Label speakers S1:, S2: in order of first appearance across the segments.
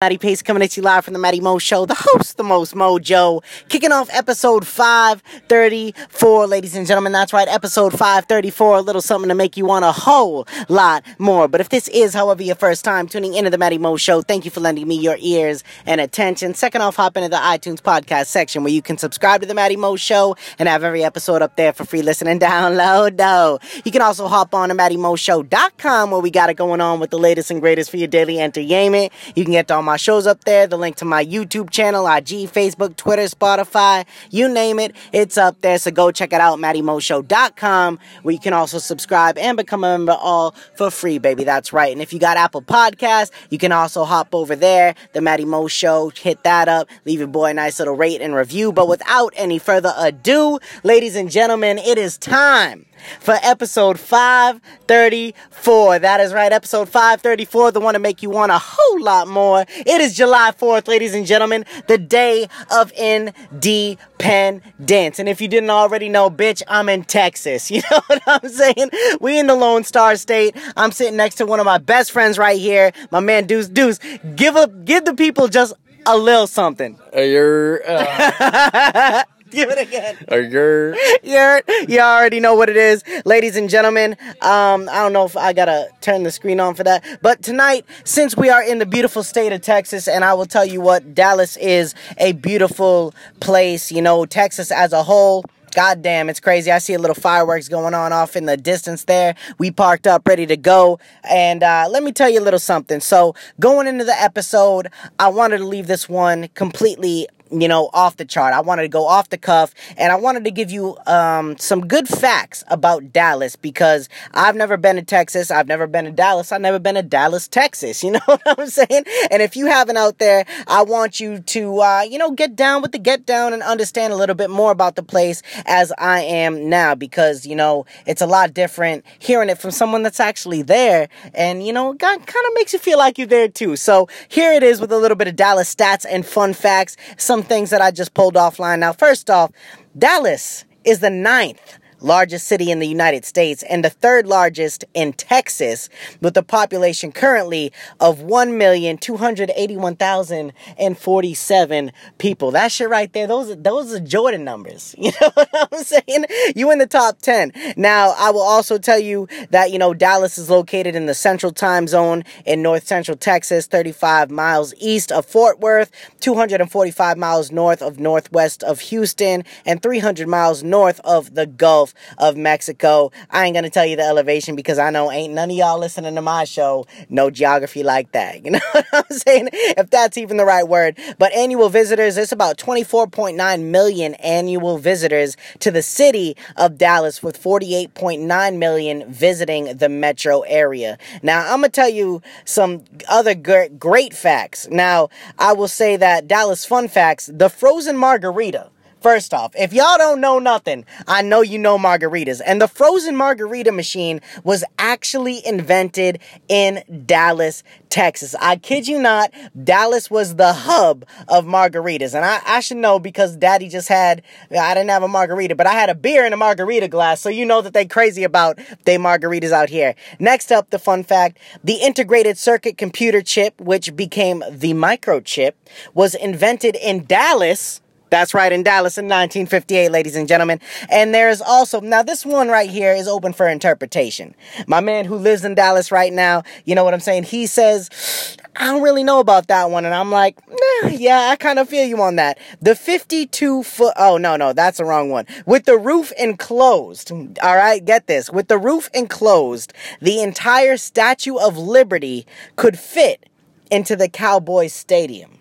S1: Matty Pace coming at you live from the Matty Mo Show, the host, the most mojo, kicking off episode 534, ladies and gentlemen. That's right, episode 534, a little something to make you want a whole lot more. But if this is, however, your first time tuning into the Matty Mo Show, thank you for lending me your ears and attention. Second off, hop into the iTunes podcast section where you can subscribe to the Matty Mo Show and have every episode up there for free listen and download. Though you can also hop on to MattyMoShow.com where we got it going on with the latest and greatest for your daily entertainment. You can get to all my shows up there, the link to my YouTube channel, IG, Facebook, Twitter, Spotify, you name it, it's up there. So go check it out, MattyMoShow.com, where you can also subscribe and become a member all for free, baby. That's right. And if you got Apple Podcasts, you can also hop over there, the Matty Mo Show, hit that up, leave your boy a nice little rate and review. But without any further ado, ladies and gentlemen, it is time for episode 534. That is right, episode 534, the one to make you want a whole lot more. It is July 4th, ladies and gentlemen, the day of independence. And if you didn't already know, bitch, I'm in Texas. You know what I'm saying? We in the Lone Star State. I'm sitting next to one of my best friends right here, my man Deuce Deuce. Give up, give the people just a little something.
S2: Uh, you're. Uh,
S1: Give it again.
S2: uh, you're.
S1: You're, you already know what it is, ladies and gentlemen. Um, I don't know if I gotta turn the screen on for that, but tonight, since we are in the beautiful state of Texas, and I will tell you what, Dallas is a beautiful place. You know, Texas as a whole. God damn, it's crazy. I see a little fireworks going on off in the distance there. We parked up ready to go. And uh, let me tell you a little something. So, going into the episode, I wanted to leave this one completely you know, off the chart. I wanted to go off the cuff and I wanted to give you um, some good facts about Dallas because I've never been to Texas. I've never been to Dallas. I've never been to Dallas, Texas. You know what I'm saying? And if you haven't out there, I want you to, uh, you know, get down with the get down and understand a little bit more about the place as I am now because, you know, it's a lot different hearing it from someone that's actually there. And, you know, kind of makes you feel like you're there too. So here it is with a little bit of Dallas stats and fun facts. Some things that I just pulled offline. Now, first off, Dallas is the ninth largest city in the United States and the third largest in Texas with a population currently of 1,281,047 people. That shit right there, those, those are Jordan numbers. You know what I'm saying? You in the top 10. Now, I will also tell you that, you know, Dallas is located in the central time zone in north central Texas, 35 miles east of Fort Worth, 245 miles north of northwest of Houston, and 300 miles north of the Gulf of Mexico. I ain't gonna tell you the elevation because I know ain't none of y'all listening to my show no geography like that. You know what I'm saying? If that's even the right word. But annual visitors, it's about 24.9 million annual visitors to the city of Dallas with 48.9 million visiting the metro area. Now, I'm gonna tell you some other great facts. Now, I will say that Dallas fun facts, the frozen margarita First off, if y'all don't know nothing, I know you know margaritas. And the frozen margarita machine was actually invented in Dallas, Texas. I kid you not, Dallas was the hub of margaritas. And I, I should know because daddy just had, I didn't have a margarita, but I had a beer in a margarita glass. So you know that they crazy about they margaritas out here. Next up, the fun fact, the integrated circuit computer chip, which became the microchip, was invented in Dallas that's right, in Dallas in 1958, ladies and gentlemen. And there's also, now this one right here is open for interpretation. My man who lives in Dallas right now, you know what I'm saying? He says, I don't really know about that one. And I'm like, nah, yeah, I kind of feel you on that. The 52 foot, oh, no, no, that's the wrong one. With the roof enclosed, all right, get this. With the roof enclosed, the entire Statue of Liberty could fit into the Cowboys Stadium.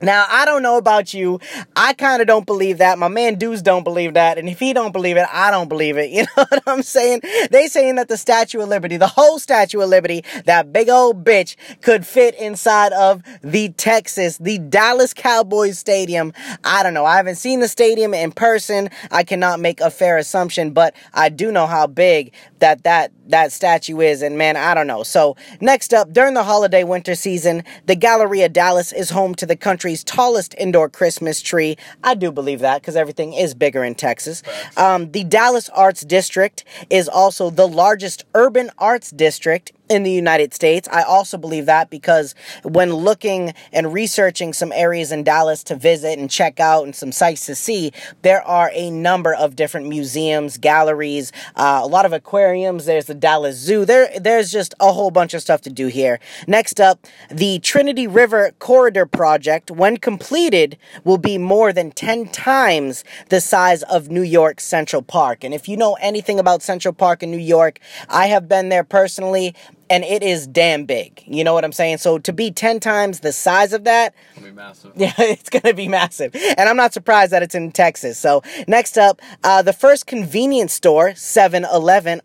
S1: Now, I don't know about you. I kind of don't believe that. My man Dudes don't believe that. And if he don't believe it, I don't believe it. You know what I'm saying? They saying that the Statue of Liberty, the whole Statue of Liberty, that big old bitch could fit inside of the Texas, the Dallas Cowboys Stadium. I don't know. I haven't seen the stadium in person. I cannot make a fair assumption, but I do know how big that that that statue is and man i don't know. So next up during the holiday winter season the galleria dallas is home to the country's tallest indoor christmas tree. I do believe that because everything is bigger in texas. Um, the dallas arts district is also the largest urban arts district in the United States. I also believe that because when looking and researching some areas in Dallas to visit and check out and some sites to see, there are a number of different museums, galleries, uh, a lot of aquariums. There's the Dallas Zoo. There, there's just a whole bunch of stuff to do here. Next up, the Trinity River Corridor Project, when completed, will be more than 10 times the size of New York Central Park. And if you know anything about Central Park in New York, I have been there personally and it is damn big. You know what I'm saying? So to be 10 times the size of that,
S2: It'll be massive.
S1: yeah, it's going to be massive. And I'm not surprised that it's in Texas. So, next up, uh, the first convenience store, 7 Eleven,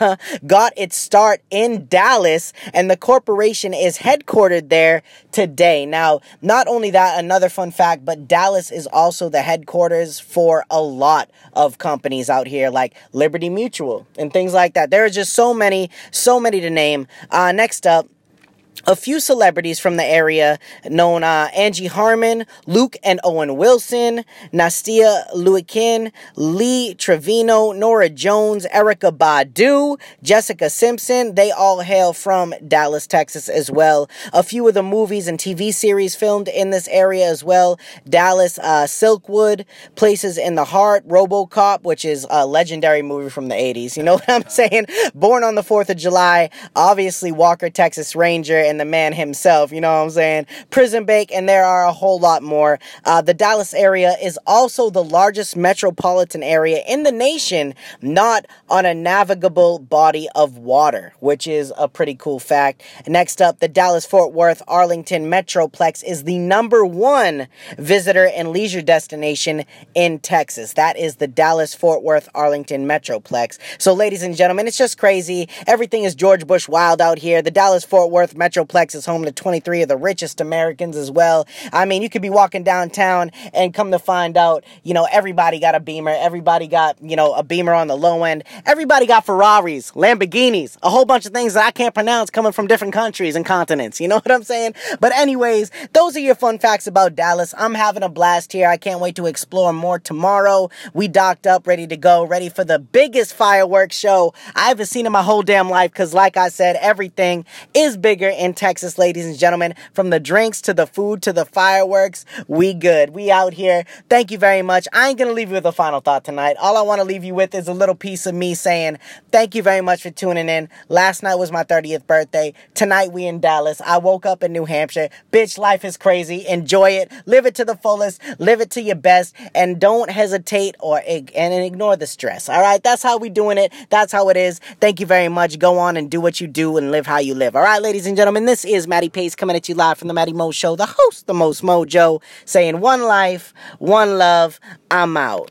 S1: got its start in Dallas, and the corporation is headquartered there today. Now, not only that, another fun fact, but Dallas is also the headquarters for a lot of companies out here, like Liberty Mutual and things like that. There are just so many, so many to name. Uh, next up, a few celebrities from the area known uh, Angie Harmon, Luke and Owen Wilson, Nastia Lewinsky, Lee Trevino, Norah Jones, Erykah Badu, Jessica Simpson. They all hail from Dallas, Texas as well. A few of the movies and TV series filmed in this area as well. Dallas, uh, Silkwood, Places in the Heart, RoboCop, which is a legendary movie from the 80s. You know what I'm saying? Born on the 4th of July, obviously Walker, Texas Ranger, and the man himself, you know what I'm saying? Prison Break, and there are a whole lot more. Uh, the Dallas area is also the largest metropolitan area in the nation, not on a navigable body of water, which is a pretty cool fact. Next up, the Dallas Fort Worth Arlington Metroplex is the number one visitor and leisure destination in Texas. That is the Dallas Fort Worth Arlington Metroplex. So, ladies and gentlemen, it's just crazy. Everything is George Bush wild out here. The Dallas Fort Worth Metroplex is home to 23 of the richest Americans as well. I mean, you could be walking downtown and come to find out, you know, everybody got a beamer, everybody got, you know, a beamer on the low end, everybody got Ferraris, Lamborghinis, a whole bunch of things that I can't pronounce coming from different countries and continents. You know what I'm saying? But, anyways, those are your fun facts about Dallas. I'm having a blast here. I can't wait to explore more tomorrow. We docked up, ready to go, ready for the biggest fireworks show I haven't seen in my whole damn life because, like I said, everything is bigger in Texas, ladies and gentlemen. From the drinks to the food to the fireworks, we good. We out here. Thank you very much. I ain't gonna leave you with a final thought tonight. All I want to leave you with is a little piece of me saying thank you very much for tuning in. Last night was my 30th birthday. Tonight we in Dallas. I woke up in New Hampshire. Bitch, life is crazy. Enjoy it. Live it to the fullest. Live it to your best. And don't hesitate or and ignore the stress. All right, that's how we doing it. That's how it is. Thank you very much. Go on and do what you do and live how you live. All right, ladies and gentlemen, this is Matty Pace coming at you live from the Matty Mo Show, the host, the most mojo, saying one life, one love. I'm out.